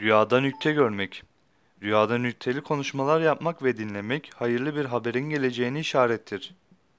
Rüyada nükte görmek. Rüyada nükteli konuşmalar yapmak ve dinlemek hayırlı bir haberin geleceğini işarettir.